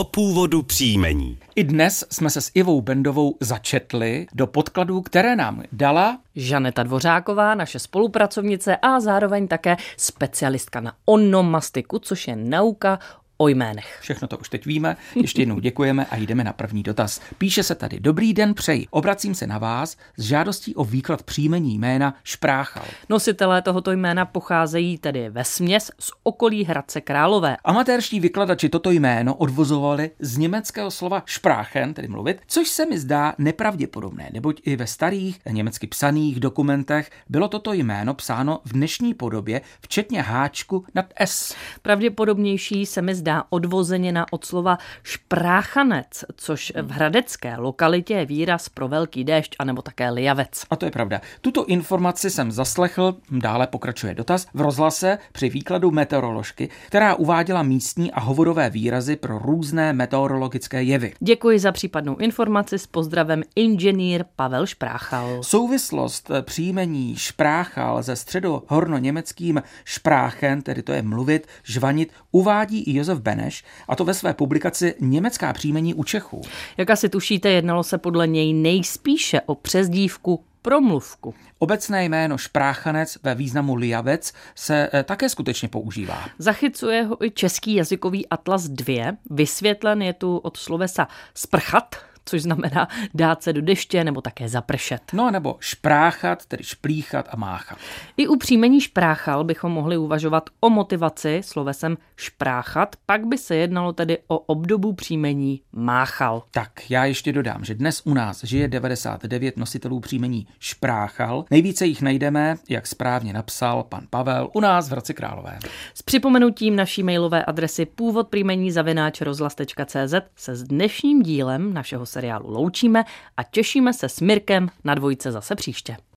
o původu příjmení. I dnes jsme se s Ivou Bendovou začetli do podkladů, které nám dala Žaneta Dvořáková, naše spolupracovnice a zároveň také specialistka na onomastiku, což je nauka o jménech. Všechno to už teď víme. Ještě jednou děkujeme a jdeme na první dotaz. Píše se tady. Dobrý den, přeji. Obracím se na vás s žádostí o výklad příjmení jména Špráchal. Nositelé tohoto jména pocházejí tedy ve směs z okolí Hradce Králové. Amatérští vykladači toto jméno odvozovali z německého slova Sprachen, tedy mluvit, což se mi zdá nepravděpodobné, neboť i ve starých německy psaných dokumentech bylo toto jméno psáno v dnešní podobě, včetně háčku nad S. Pravděpodobnější se mi zdá odvozenina od slova špráchanec, což v hradecké lokalitě je výraz pro velký déšť anebo také lijavec. A to je pravda. Tuto informaci jsem zaslechl, dále pokračuje dotaz, v rozhlase při výkladu meteoroložky, která uváděla místní a hovorové výrazy pro různé meteorologické jevy. Děkuji za případnou informaci s pozdravem inženýr Pavel Špráchal. Souvislost příjmení špráchal se středohorno-německým špráchen, tedy to je mluvit, žvanit, uvádí i Josef Beneš, a to ve své publikaci Německá příjmení u Čechů. Jak asi tušíte, jednalo se podle něj nejspíše o přezdívku promluvku. Obecné jméno špráchanec ve významu lijavec se eh, také skutečně používá. Zachycuje ho i český jazykový atlas 2. Vysvětlen je tu od slovesa sprchat, což znamená dát se do deště nebo také zapršet. No nebo špráchat, tedy šplíchat a máchat. I u příjmení špráchal bychom mohli uvažovat o motivaci slovesem špráchat, pak by se jednalo tedy o obdobu příjmení máchal. Tak, já ještě dodám, že dnes u nás žije 99 nositelů příjmení špráchal. Nejvíce jich najdeme, jak správně napsal pan Pavel, u nás v Hradci Králové. S připomenutím naší mailové adresy původ příjmení zavináč rozhlas.cz se s dnešním dílem našeho seriálu loučíme a těšíme se s Mirkem na dvojce zase příště.